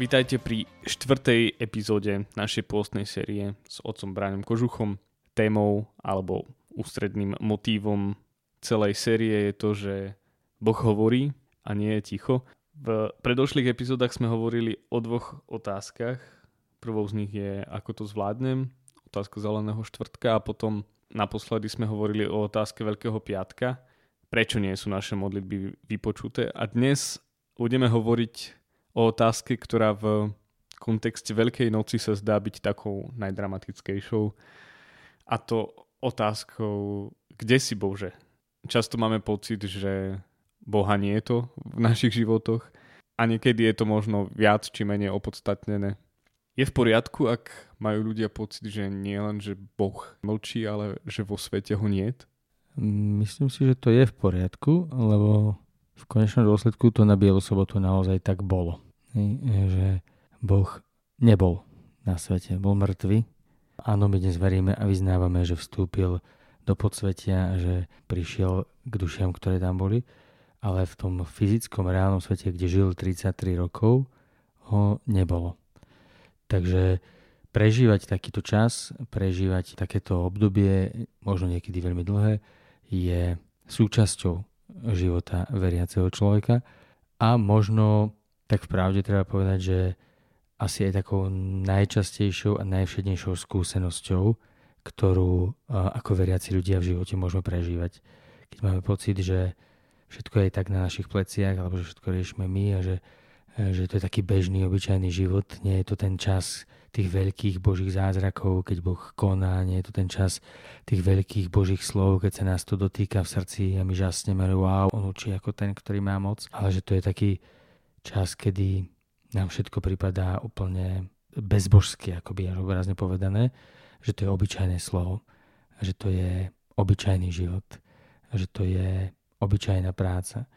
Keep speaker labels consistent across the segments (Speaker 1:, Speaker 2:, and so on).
Speaker 1: Vítajte pri štvrtej epizóde našej pôstnej série s otcom Bráňom Kožuchom. Témou alebo ústredným motívom celej série je to, že Boh hovorí a nie je ticho. V predošlých epizódach sme hovorili o dvoch otázkach. Prvou z nich je, ako to zvládnem, otázka zeleného štvrtka a potom naposledy sme hovorili o otázke Veľkého piatka, prečo nie sú naše modlitby vypočuté. A dnes budeme hovoriť o otázke, ktorá v kontexte Veľkej noci sa zdá byť takou najdramatickejšou. A to otázkou, kde si Bože? Často máme pocit, že Boha nie je to v našich životoch a niekedy je to možno viac či menej opodstatnené. Je v poriadku, ak majú ľudia pocit, že nie len, že Boh mlčí, ale že vo svete ho nie?
Speaker 2: Myslím si, že to je v poriadku, lebo v konečnom dôsledku to na Bielu sobotu naozaj tak bolo. Že Boh nebol na svete, bol mŕtvy. Áno, my dnes veríme a vyznávame, že vstúpil do podsvetia, že prišiel k dušiam, ktoré tam boli, ale v tom fyzickom reálnom svete, kde žil 33 rokov, ho nebolo. Takže prežívať takýto čas, prežívať takéto obdobie, možno niekedy veľmi dlhé, je súčasťou života veriaceho človeka a možno tak v pravde treba povedať, že asi aj takou najčastejšou a najvšednejšou skúsenosťou, ktorú ako veriaci ľudia v živote môžeme prežívať. Keď máme pocit, že všetko je tak na našich pleciach, alebo že všetko riešime my a že, že to je taký bežný, obyčajný život. Nie je to ten čas, tých veľkých božích zázrakov, keď Boh koná, nie je to ten čas tých veľkých božích slov, keď sa nás to dotýka v srdci a my žasneme, wow, on učí ako ten, ktorý má moc, ale že to je taký čas, kedy nám všetko pripadá úplne bezbožské, akoby až obrazne povedané, že to je obyčajné slovo, že to je obyčajný život, že to je obyčajná práca.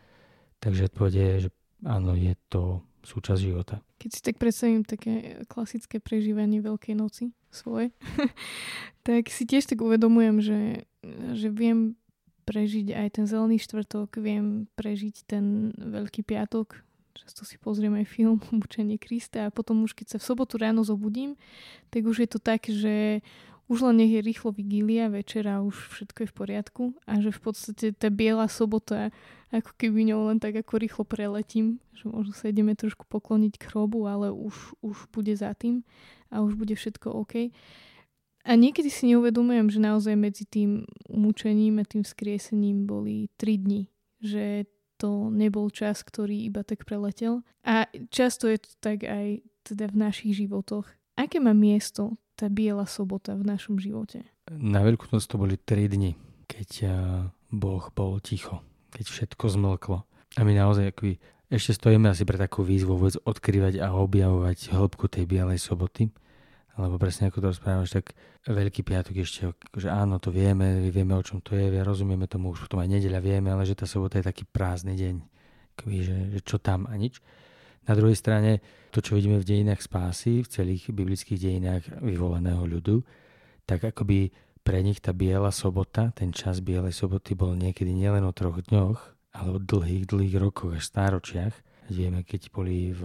Speaker 2: Takže odpoveď je, že áno, je to súčasť života.
Speaker 3: Keď si tak predstavím také klasické prežívanie Veľkej noci svoje, tak si tiež tak uvedomujem, že, že viem prežiť aj ten zelený štvrtok, viem prežiť ten Veľký piatok, často si pozriem aj film Mučenie Krista a potom už keď sa v sobotu ráno zobudím, tak už je to tak, že už len nech je rýchlo vigília, večera už všetko je v poriadku a že v podstate tá biela sobota ako keby ňou len tak ako rýchlo preletím, že možno sa ideme trošku pokloniť k hrobu, ale už, už bude za tým a už bude všetko OK. A niekedy si neuvedomujem, že naozaj medzi tým umúčením a tým skriesením boli tri dni. Že to nebol čas, ktorý iba tak preletel. A často je to tak aj teda v našich životoch. Aké má miesto tá biela sobota v našom živote?
Speaker 2: Na Veľkú noc to boli 3 dni, keď eh, Boh bol ticho, keď všetko zmlklo. A my naozaj akoby, ešte stojíme asi pre takú výzvu vôbec odkrývať a objavovať hĺbku tej bielej soboty. Lebo presne ako to rozprávaš, tak Veľký piatok ešte, že áno, to vieme, vieme o čom to je, rozumieme tomu, už potom aj nedeľa vieme, ale že tá sobota je taký prázdny deň. Akoby, že, že čo tam a nič. Na druhej strane, to, čo vidíme v dejinách spásy, v celých biblických dejinách vyvoleného ľudu, tak akoby pre nich tá biela sobota, ten čas bielej soboty bol niekedy nielen o troch dňoch, ale o dlhých, dlhých rokoch až stáročiach. Vieme, keď boli v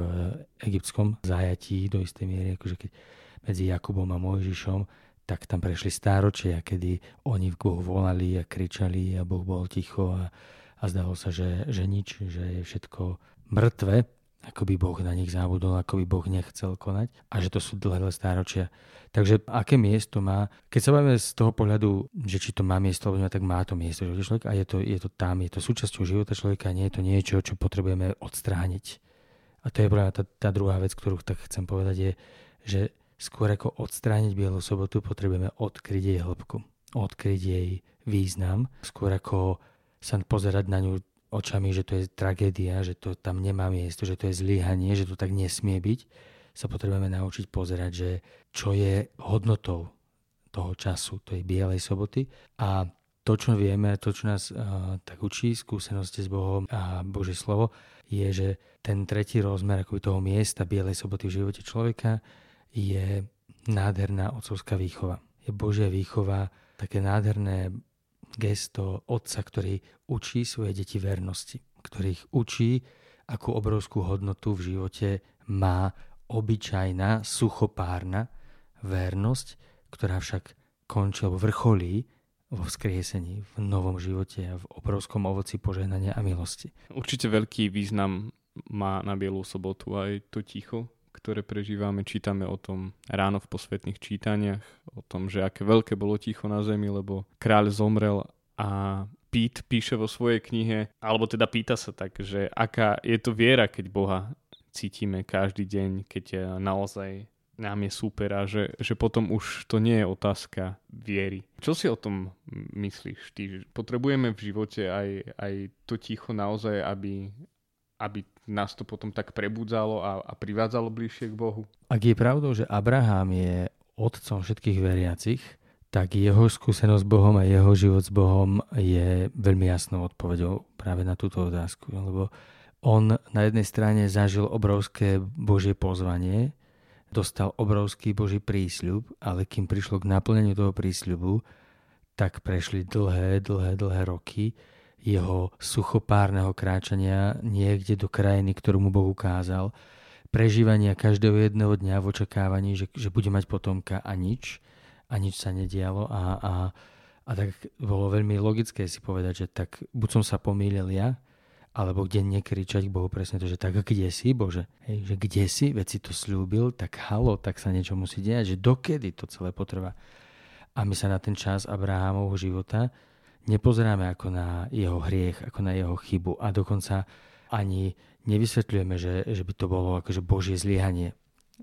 Speaker 2: egyptskom zajatí do istej miery, akože keď medzi Jakubom a Mojžišom, tak tam prešli stáročia, kedy oni v Bohu volali a kričali a Boh bol ticho a, a zdalo sa, že, že nič, že je všetko mŕtve ako by Boh na nich zabudol, ako by Boh nechcel konať a že to sú dlhé stáročia. Takže aké miesto má, keď sa bavíme z toho pohľadu, že či to má miesto alebo tak má to miesto života človeka a je to, je to tam, je to súčasťou života človeka nie je to niečo, čo potrebujeme odstrániť. A to je práve tá, tá druhá vec, ktorú tak chcem povedať, je, že skôr ako odstrániť Bielu sobotu, potrebujeme odkryť jej hĺbku, odkryť jej význam, skôr ako sa pozerať na ňu očami, že to je tragédia, že to tam nemá miesto, že to je zlyhanie, že to tak nesmie byť, sa potrebujeme naučiť pozerať, že čo je hodnotou toho času, tej bielej soboty a to, čo vieme, to, čo nás uh, tak učí, skúsenosti s Bohom a Božie slovo, je, že ten tretí rozmer akoby toho miesta Bielej soboty v živote človeka je nádherná otcovská výchova. Je Božia výchova, také nádherné gesto otca, ktorý učí svoje deti vernosti, ktorých učí, akú obrovskú hodnotu v živote má obyčajná, suchopárna vernosť, ktorá však končí alebo vrcholí vo vzkriesení, v novom živote a v obrovskom ovoci požehnania a milosti.
Speaker 1: Určite veľký význam má na Bielú sobotu aj to ticho, ktoré prežívame. Čítame o tom ráno v posvetných čítaniach, o tom, že aké veľké bolo ticho na zemi, lebo kráľ zomrel a Pete píše vo svojej knihe, alebo teda pýta sa tak, že aká je to viera, keď Boha cítime každý deň, keď naozaj nám je super a že, že potom už to nie je otázka viery. Čo si o tom myslíš ty? Potrebujeme v živote aj, aj to ticho naozaj, aby, aby nás to potom tak prebudzalo a, a privádzalo bližšie k Bohu?
Speaker 2: Ak je pravdou, že Abraham je otcom všetkých veriacich, tak jeho skúsenosť s Bohom a jeho život s Bohom je veľmi jasnou odpovedou práve na túto otázku. Lebo on na jednej strane zažil obrovské Božie pozvanie, dostal obrovský Boží prísľub, ale kým prišlo k naplneniu toho prísľubu, tak prešli dlhé, dlhé, dlhé roky jeho suchopárneho kráčania niekde do krajiny, ktorú mu Boh ukázal, prežívania každého jedného dňa v očakávaní, že, že bude mať potomka a nič, a nič sa nedialo. A, a, a tak bolo veľmi logické si povedať, že tak buď som sa pomýlil ja, alebo kde nekričať k Bohu presne to, že tak kde si, Bože, hej, že kde si, veď si to slúbil, tak halo, tak sa niečo musí diať, že dokedy to celé potrvá. A my sa na ten čas Abrahámovho života nepozeráme ako na jeho hriech, ako na jeho chybu a dokonca ani nevysvetľujeme, že, že by to bolo akože Božie zlyhanie.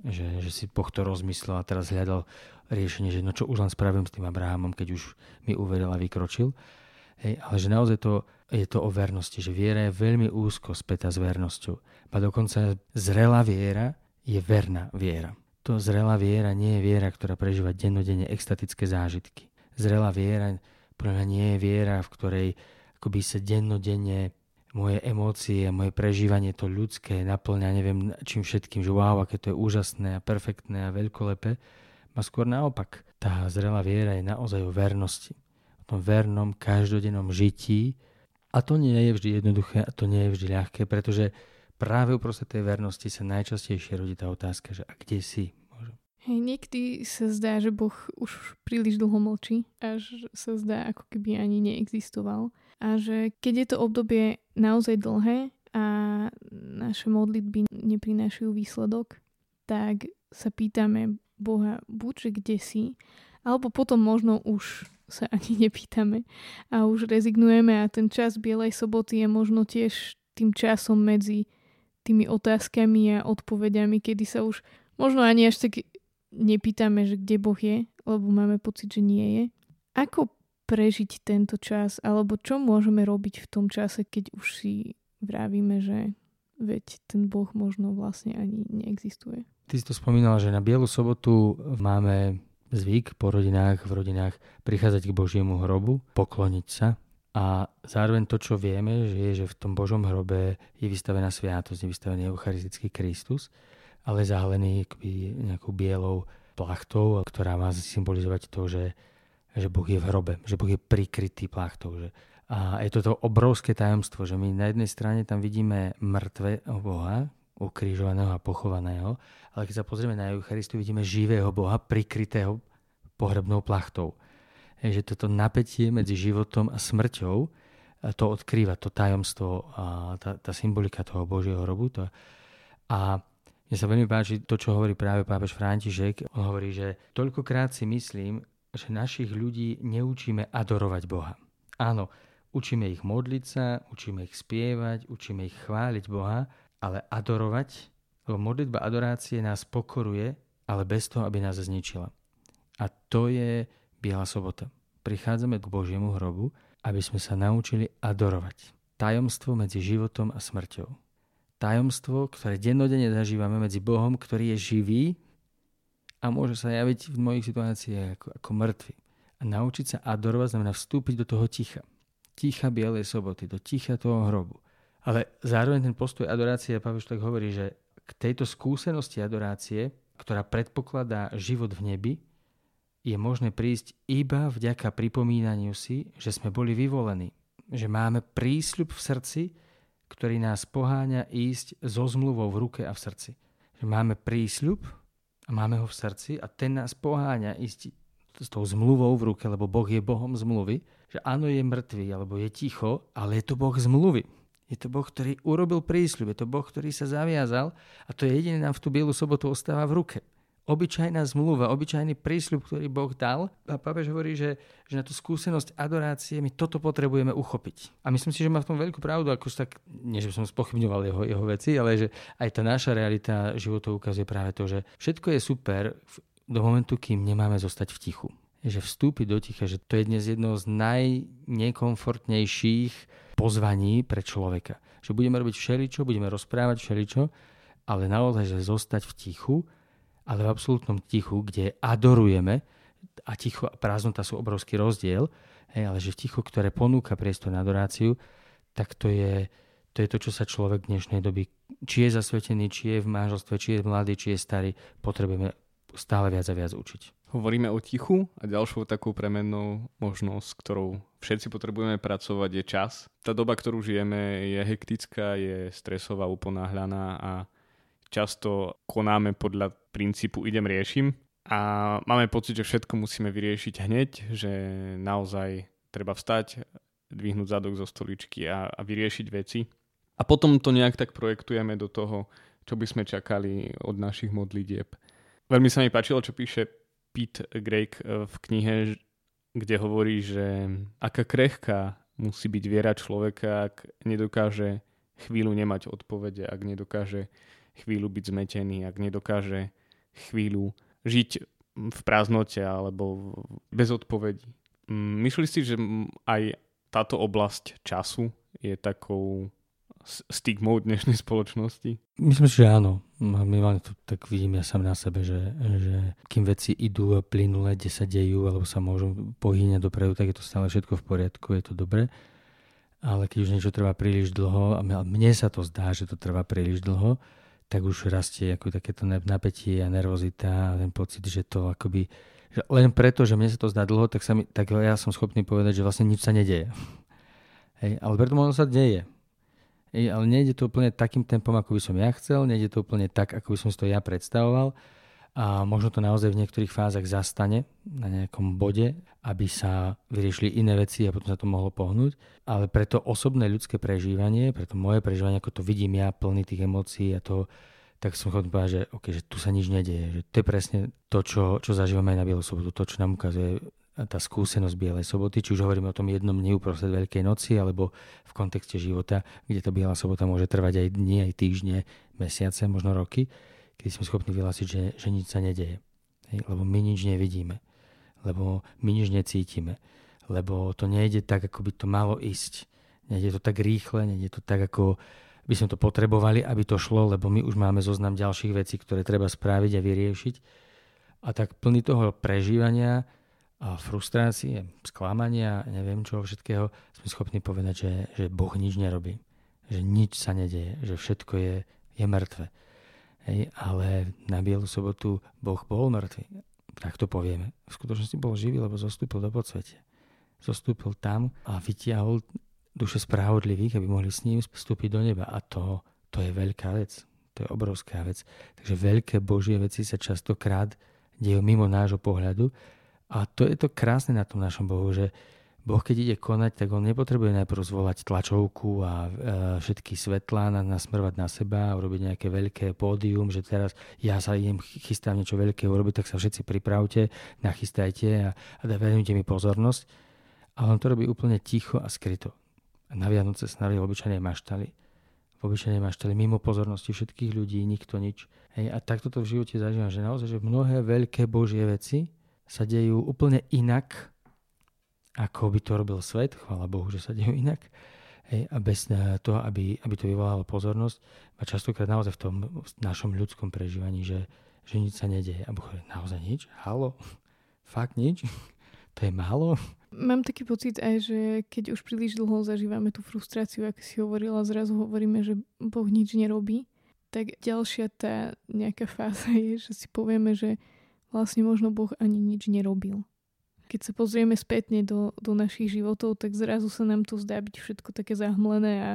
Speaker 2: Že, že si Boh to rozmyslel a teraz hľadal riešenie, že no čo už len spravím s tým Abrahamom, keď už mi uveril a vykročil. Hej, ale že naozaj to je to o vernosti, že viera je veľmi úzko spätá s vernosťou. A dokonca zrelá viera je verná viera. To zrelá viera nie je viera, ktorá prežíva dennodenne extatické zážitky. Zrelá viera pre mňa nie je viera, v ktorej akoby sa dennodenne moje emócie, moje prežívanie to ľudské naplňa neviem čím všetkým, že wow, aké to je úžasné a perfektné a veľkolepé. A skôr naopak, tá zrelá viera je naozaj o vernosti. O tom vernom každodennom žití, a to nie je vždy jednoduché a to nie je vždy ľahké, pretože práve uprostred tej vernosti sa najčastejšie rodí tá otázka, že a kde si?
Speaker 3: Hej, niekedy sa zdá, že Boh už príliš dlho mlčí, až sa zdá, ako keby ani neexistoval. A že keď je to obdobie naozaj dlhé a naše modlitby neprinášajú výsledok, tak sa pýtame Boha, buď že kde si, alebo potom možno už sa ani nepýtame a už rezignujeme a ten čas Bielej soboty je možno tiež tým časom medzi tými otázkami a odpovediami, kedy sa už možno ani až tak nepýtame, že kde Boh je, lebo máme pocit, že nie je. Ako prežiť tento čas, alebo čo môžeme robiť v tom čase, keď už si vravíme, že veď ten Boh možno vlastne ani neexistuje.
Speaker 2: Ty si to spomínala, že na Bielu sobotu máme zvyk po rodinách, v rodinách prichádzať k Božiemu hrobu, pokloniť sa a zároveň to, čo vieme, že je, že v tom Božom hrobe je vystavená sviatosť, je vystavený Eucharistický Kristus, ale zahalený nejakou bielou plachtou, ktorá má symbolizovať to, že, že Boh je v hrobe, že Boh je prikrytý plachtou. Že, a je to to obrovské tajomstvo, že my na jednej strane tam vidíme mŕtve Boha, ukrižovaného a pochovaného, ale keď sa pozrieme na Eucharistiu, vidíme živého Boha prikrytého pohrebnou plachtou. Je, že toto napätie medzi životom a smrťou to odkrýva, to tajomstvo a tá, tá symbolika toho Božieho hrobu. To, a mne sa veľmi páči to, čo hovorí práve pápež František. On hovorí, že toľkokrát si myslím, že našich ľudí neučíme adorovať Boha. Áno, učíme ich modliť sa, učíme ich spievať, učíme ich chváliť Boha, ale adorovať, lebo modlitba adorácie nás pokoruje, ale bez toho, aby nás zničila. A to je Biela sobota. Prichádzame k Božiemu hrobu, aby sme sa naučili adorovať. tajomstvo medzi životom a smrťou. Tajomstvo, ktoré dennodenne zažívame medzi Bohom, ktorý je živý a môže sa javiť v mojich situáciách ako, ako mŕtvy. A naučiť sa adorovať znamená vstúpiť do toho ticha. Ticha Bielej soboty, do ticha toho hrobu. Ale zároveň ten postoj adorácie, Pavel tak hovorí, že k tejto skúsenosti adorácie, ktorá predpokladá život v nebi, je možné prísť iba vďaka pripomínaniu si, že sme boli vyvolení. Že máme prísľub v srdci, ktorý nás poháňa ísť so zmluvou v ruke a v srdci. Že máme prísľub a máme ho v srdci a ten nás poháňa ísť s tou zmluvou v ruke, lebo Boh je Bohom zmluvy, že áno je mŕtvý alebo je ticho, ale je to Boh zmluvy. Je to Boh, ktorý urobil prísľub, je to Boh, ktorý sa zaviazal a to je jediné nám v tú bielu sobotu ostáva v ruke obyčajná zmluva, obyčajný prísľub, ktorý Boh dal. A pápež hovorí, že, že na tú skúsenosť adorácie my toto potrebujeme uchopiť. A myslím si, že má v tom veľkú pravdu, ako tak, nie že som spochybňoval jeho, jeho veci, ale že aj tá naša realita životov ukazuje práve to, že všetko je super do momentu, kým nemáme zostať v tichu. Že vstúpiť do ticha, že to je dnes jedno z najnekomfortnejších pozvaní pre človeka. Že budeme robiť všeličo, budeme rozprávať všeličo, ale naozaj, že zostať v tichu ale v absolútnom tichu, kde adorujeme, a ticho a prázdnota sú obrovský rozdiel, hej, ale že v tichu, ktoré ponúka priestor na adoráciu, tak to je, to je to, čo sa človek v dnešnej doby, či je zasvetený, či je v manželstve, či je mladý, či je starý, potrebujeme stále viac a viac učiť.
Speaker 1: Hovoríme o tichu a ďalšou takou premennou možnosť, ktorou všetci potrebujeme pracovať, je čas. Tá doba, ktorú žijeme, je hektická, je stresová, uponáhľaná a často konáme podľa princípu idem riešim a máme pocit, že všetko musíme vyriešiť hneď, že naozaj treba vstať, dvihnúť zadok zo stoličky a, a vyriešiť veci. A potom to nejak tak projektujeme do toho, čo by sme čakali od našich modlitieb. Veľmi sa mi páčilo, čo píše Pete Greg v knihe, kde hovorí, že aká krehká musí byť viera človeka, ak nedokáže chvíľu nemať odpovede, ak nedokáže chvíľu byť zmetený, ak nedokáže chvíľu žiť v prázdnote alebo bez odpovedí. Mm, myslíš si, že aj táto oblasť času je takou stigmou dnešnej spoločnosti?
Speaker 2: Myslím si, že áno. Minimálne to tak vidím ja sám na sebe, že, že kým veci idú plynule, kde sa dejú alebo sa môžu pohýňať dopredu, tak je to stále všetko v poriadku, je to dobré. Ale keď už niečo trvá príliš dlho, a mne sa to zdá, že to trvá príliš dlho, tak už rastie ako takéto napätie a nervozita a ten pocit, že to akoby že len preto, že mne sa to zdá dlho, tak, sa mi, tak ja som schopný povedať, že vlastne nič sa nedieje. Hej, ale preto možno sa deje. Hej, ale nejde to úplne takým tempom, ako by som ja chcel, nejde to úplne tak, ako by som si to ja predstavoval a možno to naozaj v niektorých fázach zastane na nejakom bode, aby sa vyriešili iné veci a potom sa to mohlo pohnúť. Ale preto osobné ľudské prežívanie, preto moje prežívanie, ako to vidím ja, plný tých emócií a to, tak som chodný povedať, že, okay, že tu sa nič nedieje. Že to je presne to, čo, čo zažívame aj na Bielu sobotu, to, čo nám ukazuje tá skúsenosť Bielej soboty, či už hovoríme o tom jednom dni uprostred Veľkej noci, alebo v kontexte života, kde tá Biela sobota môže trvať aj dni, aj týždne, mesiace, možno roky keď sme schopní vyhlásiť, že, že nič sa nedeje. Hej? Lebo my nič nevidíme. Lebo my nič necítime. Lebo to nejde tak, ako by to malo ísť. Nejde to tak rýchle, nejde to tak, ako by sme to potrebovali, aby to šlo, lebo my už máme zoznam ďalších vecí, ktoré treba spraviť a vyriešiť. A tak plný toho prežívania a frustrácie, sklamania, neviem čo všetkého, sme schopní povedať, že, že Boh nič nerobí. Že nič sa nedeje, že všetko je, je mŕtve. Hej, ale na Bielu sobotu Boh bol mŕtvy. Tak to povieme. V skutočnosti bol živý, lebo zostúpil do podsvete. Zostúpil tam a vytiahol duše spravodlivých, aby mohli s ním vstúpiť do neba. A to, to je veľká vec. To je obrovská vec. Takže veľké Božie veci sa častokrát dejú mimo nášho pohľadu. A to je to krásne na tom našom Bohu, že Boh keď ide konať, tak on nepotrebuje najprv zvolať tlačovku a e, všetky svetlá nasmerovať na seba a urobiť nejaké veľké pódium, že teraz ja sa idem chystám niečo veľké urobiť, tak sa všetci pripravte, nachystajte a, a venujte mi pozornosť. A on to robí úplne ticho a skryto. Na Vianoce sa narodil obyčajnej maštali. V obyčajnej maštali mimo pozornosti všetkých ľudí, nikto nič. Hej, a takto to v živote zažívam, že naozaj, že mnohé veľké Božie veci sa dejú úplne inak, ako by to robil svet, chvála Bohu, že sa dejú inak, hej, a bez e, toho, aby, aby to vyvolalo pozornosť. A častokrát naozaj v tom v našom ľudskom prežívaní, že, že nič sa nedeje. A Boh naozaj nič? Halo? Fakt nič? To je málo?
Speaker 3: Mám taký pocit aj, že keď už príliš dlho zažívame tú frustráciu, ako si hovorila, zrazu hovoríme, že Boh nič nerobí, tak ďalšia tá nejaká fáza je, že si povieme, že vlastne možno Boh ani nič nerobil. Keď sa pozrieme spätne do, do našich životov, tak zrazu sa nám to zdá byť všetko také zahmlené a,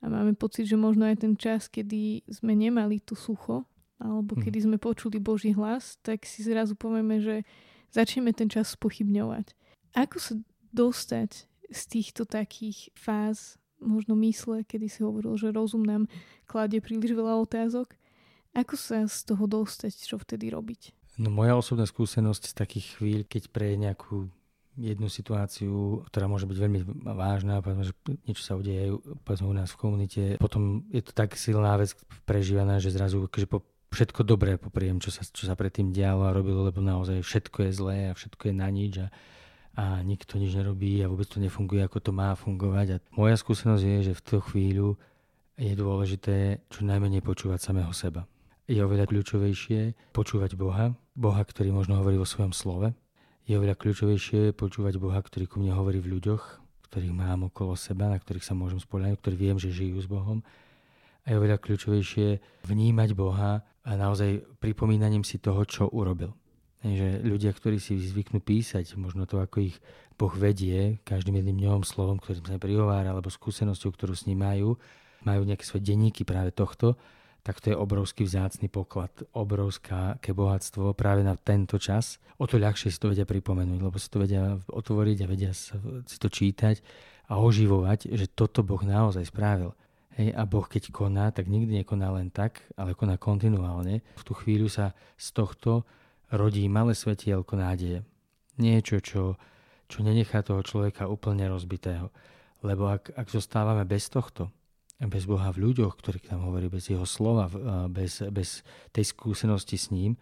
Speaker 3: a máme pocit, že možno aj ten čas, kedy sme nemali tu sucho, alebo hm. kedy sme počuli Boží hlas, tak si zrazu povieme, že začneme ten čas spochybňovať. Ako sa dostať z týchto takých fáz možno mysle, kedy si hovoril, že rozum nám kladie príliš veľa otázok. Ako sa z toho dostať, čo vtedy robiť?
Speaker 2: No moja osobná skúsenosť z takých chvíľ, keď pre nejakú jednu situáciu, ktorá môže byť veľmi vážna, povedzme, že niečo sa udeje povedzme u nás v komunite, potom je to tak silná vec prežívaná, že zrazu že po všetko dobré popriem, čo sa, čo sa predtým dialo a robilo, lebo naozaj všetko je zlé a všetko je na nič a, a nikto nič nerobí a vôbec to nefunguje, ako to má fungovať. A moja skúsenosť je, že v tú chvíľu je dôležité čo najmenej počúvať samého seba. Je oveľa kľúčovejšie počúvať Boha, Boha, ktorý možno hovorí vo svojom slove. Je oveľa kľúčovejšie počúvať Boha, ktorý ku mne hovorí v ľuďoch, ktorých mám okolo seba, na ktorých sa môžem spoľahnúť, ktorí viem, že žijú s Bohom a je oveľa kľúčovejšie vnímať Boha a naozaj pripomínaním si toho, čo urobil. Že ľudia, ktorí si zvyknú písať, možno to, ako ich Boh vedie každým jedným dňom slovom, ktorým sa prihovára, alebo skúsenosťou, ktorú s ním majú, majú nejaké svoje denníky práve tohto, tak to je obrovský vzácný poklad, obrovské bohatstvo práve na tento čas. O to ľahšie si to vedia pripomenúť, lebo si to vedia otvoriť a vedia si to čítať a oživovať, že toto Boh naozaj spravil. Hej, a Boh keď koná, tak nikdy nekoná len tak, ale koná kontinuálne. V tú chvíľu sa z tohto rodí malé svetielko nádeje. Niečo, čo, čo nenechá toho človeka úplne rozbitého. Lebo ak, ak zostávame bez tohto, bez Boha v ľuďoch, ktorý k nám hovorí, bez jeho slova, bez, bez tej skúsenosti s ním,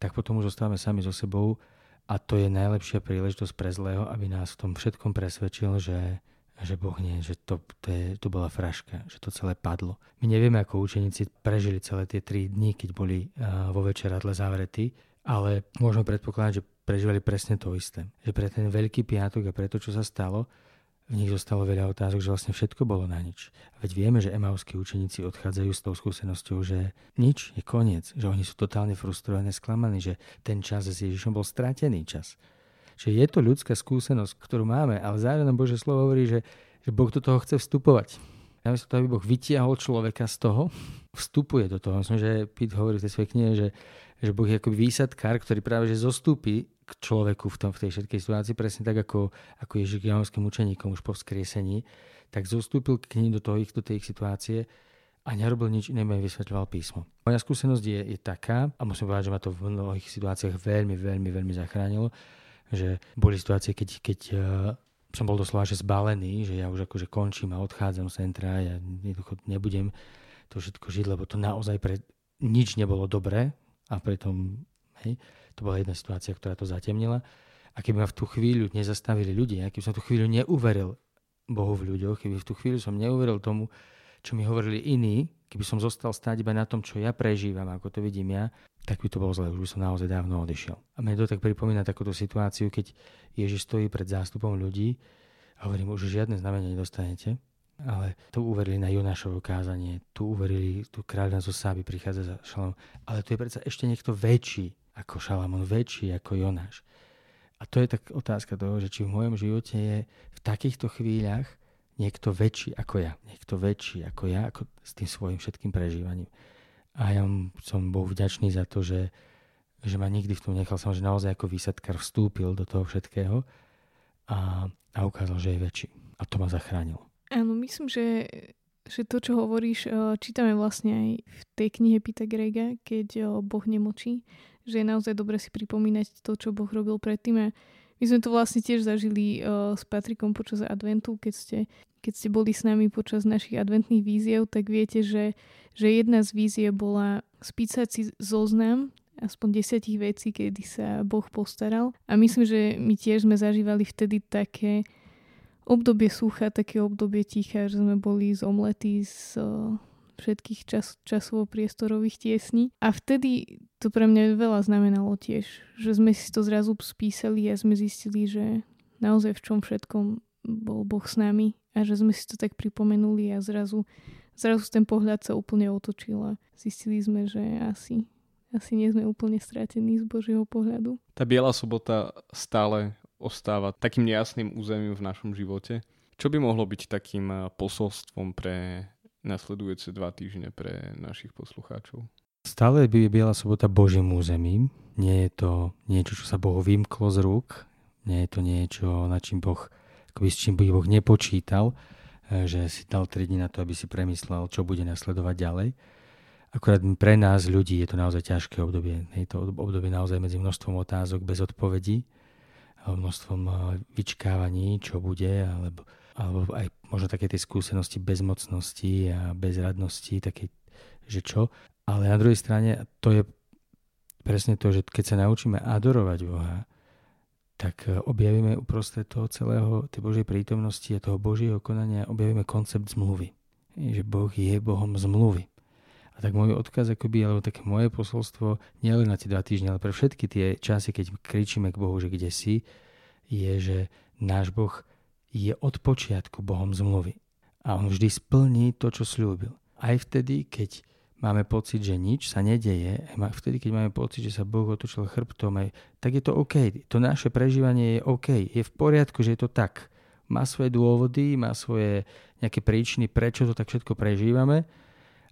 Speaker 2: tak potom už zostávame sami so sebou a to je najlepšia príležitosť pre zlého, aby nás v tom všetkom presvedčil, že, že Boh nie, že to, to, je, to bola fraška, že to celé padlo. My nevieme, ako učeníci prežili celé tie tri dni, keď boli vo večeradle zavretí, ale môžeme predpokladať, že prežívali presne to isté. Že pre ten veľký piatok a pre to, čo sa stalo, v nich zostalo veľa otázok, že vlastne všetko bolo na nič. Veď vieme, že emauskí učeníci odchádzajú s tou skúsenosťou, že nič je koniec, že oni sú totálne frustrovaní, sklamaní, že ten čas s Ježišom bol strátený čas že je to ľudská skúsenosť, ktorú máme, ale zároveň Bože slovo hovorí, že, že Boh do toho chce vstupovať. Namiesto toho, aby Boh vytiahol človeka z toho, vstupuje do toho. Myslím, že Pít hovorí v tej svojej knihe, že, že Boh je ako výsadkár, ktorý práve že zostúpi k človeku v, tom, v tej všetkej situácii, presne tak ako, ako Ježiš k učeníkom už po vzkriesení, tak zostúpil k ním do, toho, do tej ich situácie a nerobil nič iné, iba vysvetľoval písmo. Moja skúsenosť je, je taká, a musím povedať, že ma to v mnohých situáciách veľmi, veľmi, veľmi zachránilo, že boli situácie, keď, keď som bol doslova že zbalený, že ja už akože končím a odchádzam z centra, ja jednoducho nebudem to všetko žiť, lebo to naozaj pre nič nebolo dobré a preto hej, to bola jedna situácia, ktorá to zatemnila. A keby ma v tú chvíľu nezastavili ľudia, keby som tú chvíľu neuveril Bohu v ľuďoch, keby v tú chvíľu som neuveril tomu, čo mi hovorili iní, keby som zostal stáť iba na tom, čo ja prežívam, ako to vidím ja, tak by to bolo zle, už by som naozaj dávno odišiel. A mne to tak pripomína takúto situáciu, keď Ježiš stojí pred zástupom ľudí a hovorí mu, že žiadne znamenie nedostanete, ale tu uverili na Jonášovo kázanie, tu uverili, tu kráľ zo Sáby prichádza za Šalamón, ale tu je predsa ešte niekto väčší ako Šalamón, väčší ako Jonáš. A to je tak otázka toho, že či v mojom živote je v takýchto chvíľach niekto väčší ako ja. Niekto väčší ako ja, ako s tým svojim všetkým prežívaním. A ja som bol vďačný za to, že, že ma nikdy v tom nechal. Som, že naozaj ako výsadkar vstúpil do toho všetkého a, a ukázal, že je väčší. A to ma zachránilo.
Speaker 3: Áno, myslím, že, že to, čo hovoríš, eh, čítame vlastne aj v tej knihe Pita Grega, keď eh, Boh nemočí, že je naozaj dobre si pripomínať to, čo Boh robil predtým. A my sme to vlastne tiež zažili uh, s Patrikom počas adventu, keď ste, keď ste boli s nami počas našich adventných víziev, tak viete, že, že jedna z vízie bola spísať si zoznam aspoň desiatich vecí, kedy sa Boh postaral. A myslím, že my tiež sme zažívali vtedy také obdobie sucha, také obdobie ticha, že sme boli zomletí z uh, všetkých čas, časovo-priestorových tiesní. A vtedy to pre mňa veľa znamenalo tiež, že sme si to zrazu spísali a sme zistili, že naozaj v čom všetkom bol Boh s nami a že sme si to tak pripomenuli a zrazu, zrazu ten pohľad sa úplne otočil a zistili sme, že asi asi nie sme úplne stratení z Božieho pohľadu.
Speaker 1: Tá Biela sobota stále ostáva takým nejasným územím v našom živote. Čo by mohlo byť takým eh, posolstvom pre nasledujúce dva týždne pre našich poslucháčov?
Speaker 2: Stále by Biela sobota Božím územím. Nie je to niečo, čo sa Bohu vymklo z rúk. Nie je to niečo, na čím Boh, akoby s čím by Boh nepočítal, eh, že si dal 3 dní na to, aby si premyslel, čo bude nasledovať ďalej Akurát pre nás ľudí je to naozaj ťažké obdobie. Je to obdobie naozaj medzi množstvom otázok bez odpovedí, množstvom eh, vyčkávaní, čo bude, alebo, alebo aj možno také tie skúsenosti bezmocnosti a bezradnosti, také, že čo. Ale na druhej strane to je presne to, že keď sa naučíme adorovať Boha, tak eh, objavíme uprostred toho celého, tej Božej prítomnosti a toho Božieho konania, objavíme koncept zmluvy. Že Boh je Bohom zmluvy. A tak môj odkaz akoby, alebo také moje posolstvo, nielen na tie dva týždne, ale pre všetky tie časy, keď kričíme k Bohu, že kde si, je, že náš Boh je od počiatku Bohom zmluvy. A on vždy splní to, čo slúbil. Aj vtedy, keď máme pocit, že nič sa nedeje, vtedy, keď máme pocit, že sa Boh otočil chrbtom, tak je to OK. To naše prežívanie je OK. Je v poriadku, že je to tak. Má svoje dôvody, má svoje nejaké príčiny, prečo to tak všetko prežívame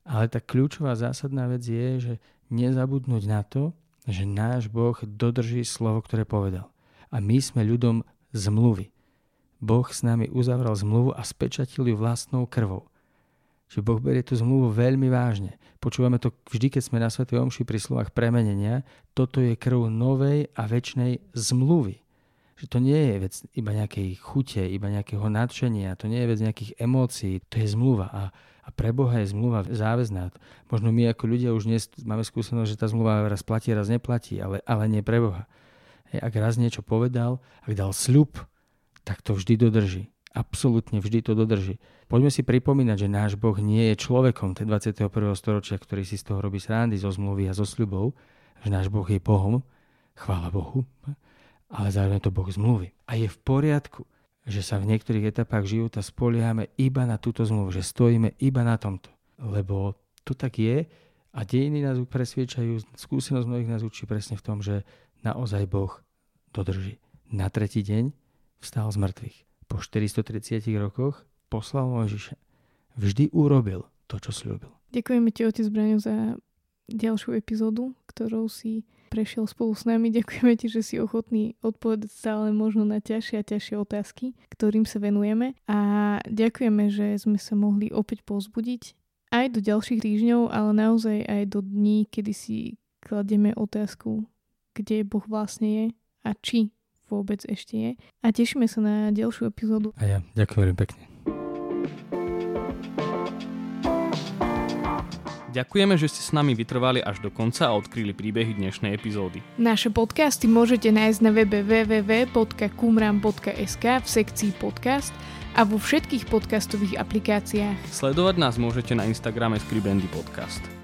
Speaker 2: ale tá kľúčová zásadná vec je, že nezabudnúť na to, že náš Boh dodrží slovo, ktoré povedal. A my sme ľudom zmluvy. Boh s nami uzavral zmluvu a spečatil ju vlastnou krvou. Čiže Boh berie tú zmluvu veľmi vážne. Počúvame to vždy, keď sme na Sv. Omši pri slovách premenenia. Toto je krv novej a väčšnej zmluvy. Že to nie je vec iba nejakej chute, iba nejakého nadšenia, to nie je vec nejakých emócií, to je zmluva. A a pre Boha je zmluva záväzná. Možno my ako ľudia už dnes máme skúsenosť, že tá zmluva raz platí, raz neplatí, ale, ale nie pre Boha. Ak raz niečo povedal, ak dal sľub, tak to vždy dodrží. Absolútne vždy to dodrží. Poďme si pripomínať, že náš Boh nie je človekom 21. storočia, ktorý si z toho robí srandy zo zmluvy a zo sľubov, že náš Boh je Bohom, chvála Bohu, ale zároveň to Boh zmluvy. A je v poriadku, že sa v niektorých etapách života spoliehame iba na túto zmluvu, že stojíme iba na tomto. Lebo to tak je a dejiny nás presviečajú, skúsenosť mnohých nás učí presne v tom, že naozaj Boh dodrží. Na tretí deň vstal z mŕtvych. Po 430 rokoch poslal Mojžiša. Vždy urobil to, čo slúbil.
Speaker 3: Ďakujeme ti, otec Braňo, za ďalšiu epizódu, ktorou si prešiel spolu s nami. Ďakujeme ti, že si ochotný odpovedať stále možno na ťažšie a ťažšie otázky, ktorým sa venujeme. A ďakujeme, že sme sa mohli opäť pozbudiť aj do ďalších týždňov, ale naozaj aj do dní, kedy si kladieme otázku, kde Boh vlastne je a či vôbec ešte je. A tešíme sa na ďalšiu epizódu.
Speaker 2: A ja ďakujem pekne.
Speaker 1: Ďakujeme, že ste s nami vytrvali až do konca a odkryli príbehy dnešnej epizódy.
Speaker 3: Naše podcasty môžete nájsť na webe www.kumram.sk v sekcii podcast a vo všetkých podcastových aplikáciách.
Speaker 1: Sledovať nás môžete na Instagrame Skribendy Podcast.